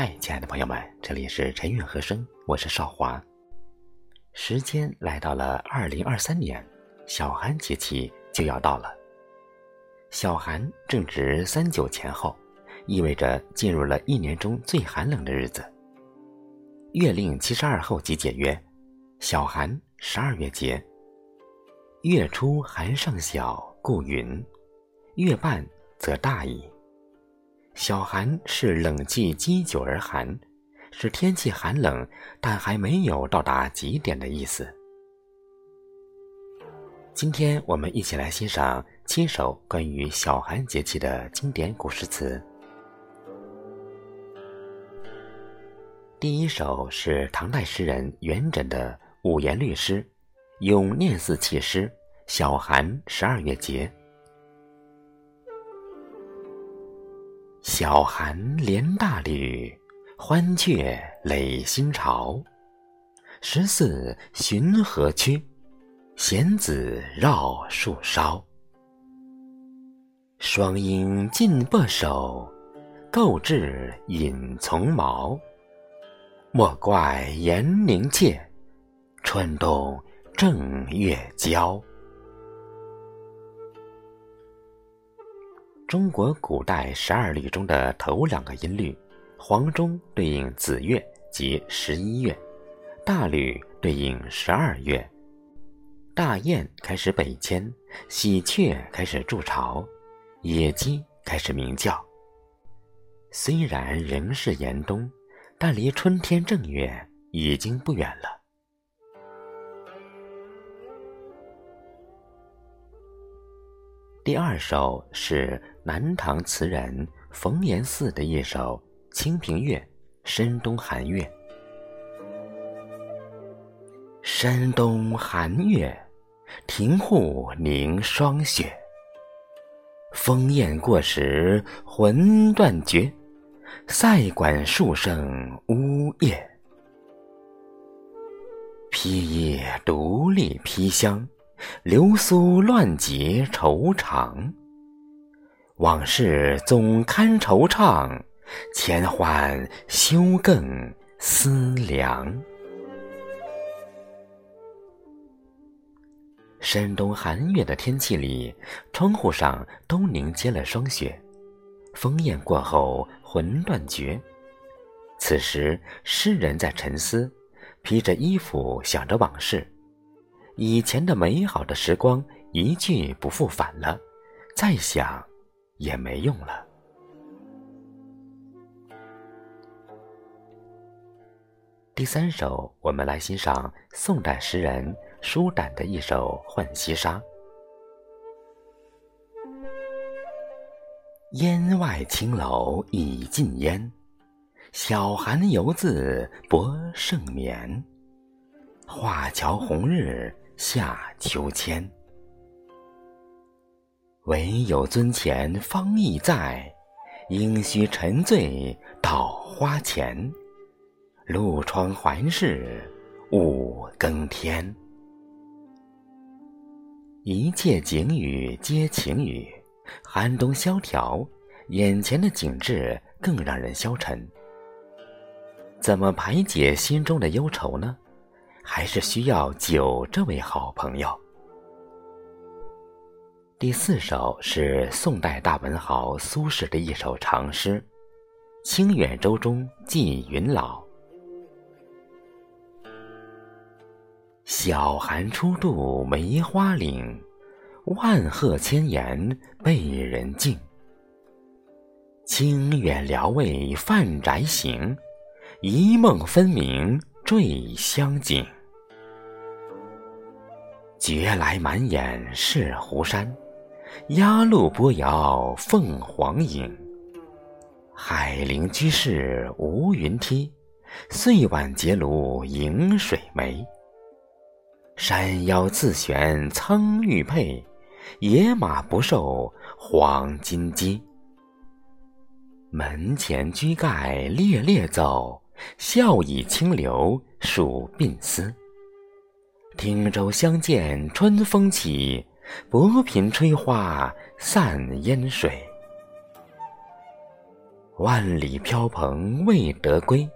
嗨，亲爱的朋友们，这里是陈韵和声，我是少华。时间来到了二零二三年，小寒节气就要到了。小寒正值三九前后，意味着进入了一年中最寒冷的日子。月令七十二候即解曰：“小寒，十二月节。月初寒尚小，故云；月半则大矣。”小寒是冷气积久而寒，是天气寒冷但还没有到达极点的意思。今天我们一起来欣赏七首关于小寒节气的经典古诗词。第一首是唐代诗人元稹的五言律诗，咏念四气诗：小寒十二月节。小寒连大吕，欢雀垒新巢。十四寻河曲，闲子绕树梢。双鹰尽播首，构置引丛毛。莫怪严凝切，春冬正月娇。中国古代十二律中的头两个音律，黄钟对应子月即十一月，大吕对应十二月。大雁开始北迁，喜鹊开始筑巢，野鸡开始鸣叫。虽然仍是严冬，但离春天正月已经不远了。第二首是南唐词人冯延巳的一首《清平乐·深冬寒月》。深冬寒月，庭户凝霜雪。风雁过时，魂断绝。塞管数声呜咽。披衣独立披香。流苏乱结愁肠，往事总堪惆怅，千欢休更思量。深冬寒月的天气里，窗户上都凝结了霜雪，风雁过后魂断绝。此时，诗人在沉思，披着衣服想着往事。以前的美好的时光一去不复返了，再想也没用了。第三首，我们来欣赏宋代诗人舒展的一首《浣溪沙》：烟外青楼已尽烟，小寒犹自薄盛眠。画桥红日。夏秋千，唯有尊前方意在，应须沉醉到花前。露窗环视五更天，一切景语皆情语。寒冬萧条，眼前的景致更让人消沉。怎么排解心中的忧愁呢？还是需要酒这位好朋友。第四首是宋代大文豪苏轼的一首长诗《清远州中寄云老》：小寒初度梅花岭，万壑千岩被人敬。清远聊慰泛宅行，一梦分明坠香井。觉来满眼是湖山，鸭绿波摇凤凰影。海陵居士无云梯，岁晚结庐迎水梅。山腰自悬苍玉佩，野马不受黄金鸡。门前居盖猎猎走，笑倚清流数鬓丝。汀州相见春风起，薄频吹花散烟水。万里飘蓬未得归，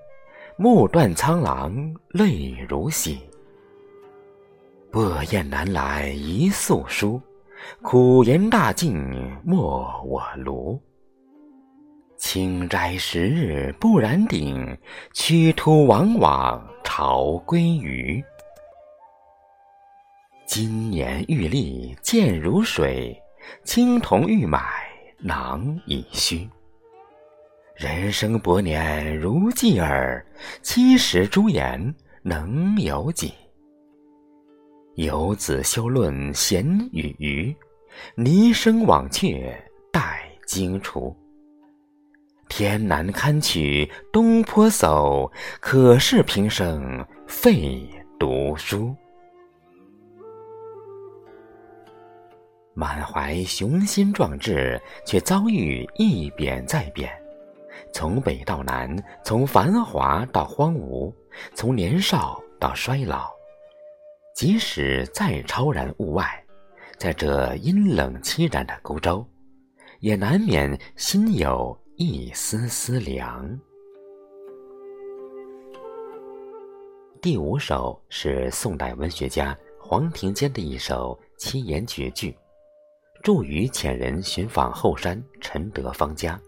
暮断苍狼泪如洗。薄雁南来一宿书，苦言大尽没我庐。清斋十日不染顶，曲途往往朝归鱼。金年玉立见如水，青铜玉买囊已虚。人生薄年如寄耳，七十朱颜能有几？游子休论闲与余，泥声往却待惊除。天南堪取东坡叟，可是平生废读书。满怀雄心壮志，却遭遇一贬再贬。从北到南，从繁华到荒芜，从年少到衰老。即使再超然物外，在这阴冷凄然的孤舟，也难免心有。一丝丝凉。第五首是宋代文学家黄庭坚的一首七言绝句，著于遣人寻访后山陈德芳家。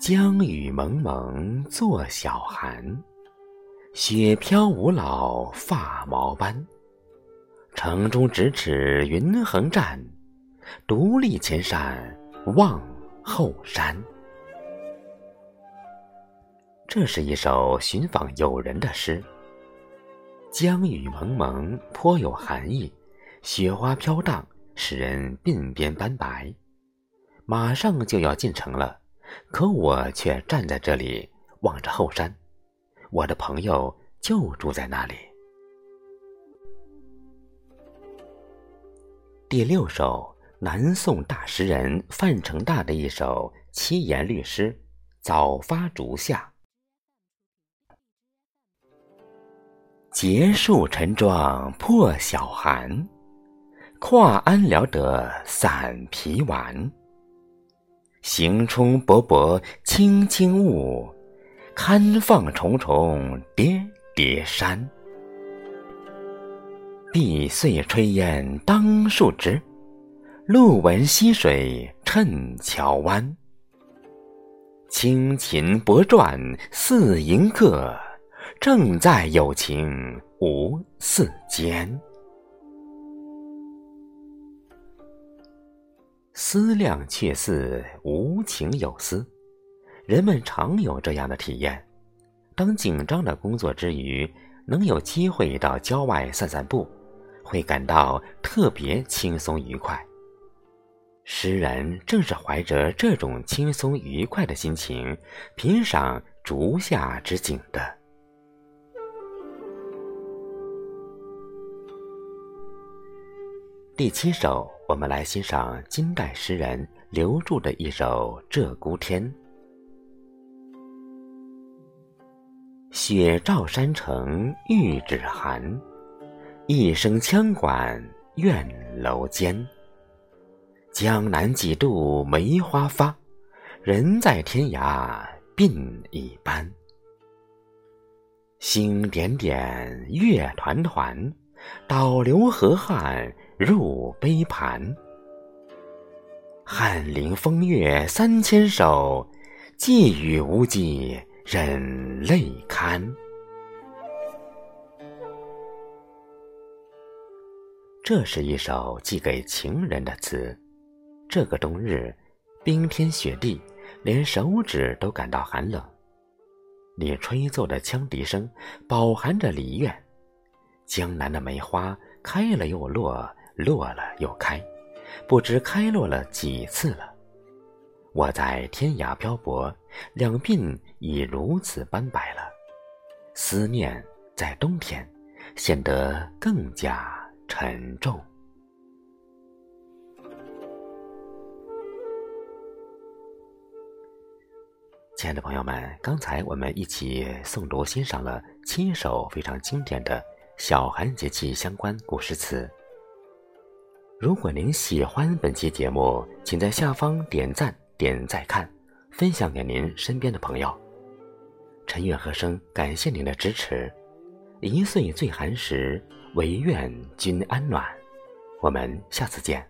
江雨蒙蒙作晓寒，雪飘吴老发毛斑。城中咫尺云横栈，独立前山望。后山，这是一首寻访友人的诗。江雨蒙蒙，颇有寒意；雪花飘荡，使人鬓边斑白。马上就要进城了，可我却站在这里望着后山。我的朋友就住在那里。第六首。南宋大诗人范成大的一首七言律诗《早发竹下》：结束陈庄破晓寒，跨安聊得散皮丸。行冲勃勃青青雾，堪放重重叠叠山。碧碎炊烟当树直。路闻溪水趁桥湾，轻琴拨转似迎客，正在有情无似间。思量却似无情有思，人们常有这样的体验：当紧张的工作之余，能有机会到郊外散散步，会感到特别轻松愉快。诗人正是怀着这种轻松愉快的心情，品赏竹下之景的。第七首，我们来欣赏金代诗人刘著的一首《鹧鸪天》：雪照山城玉指寒，一声羌管怨楼间。江南几度梅花发，人在天涯鬓已斑。星点点月团团，倒流河汉入杯盘。翰林风月三千首，寄语无际忍泪堪。这是一首寄给情人的词。这个冬日，冰天雪地，连手指都感到寒冷。你吹奏的羌笛声饱含着离怨。江南的梅花开了又落，落了又开，不知开落了几次了。我在天涯漂泊，两鬓已如此斑白了。思念在冬天显得更加沉重。亲爱的朋友们，刚才我们一起诵读欣赏了七首非常经典的小寒节气相关古诗词。如果您喜欢本期节目，请在下方点赞、点再看，分享给您身边的朋友。陈月和声感谢您的支持。一岁最寒时，唯愿君安暖。我们下次见。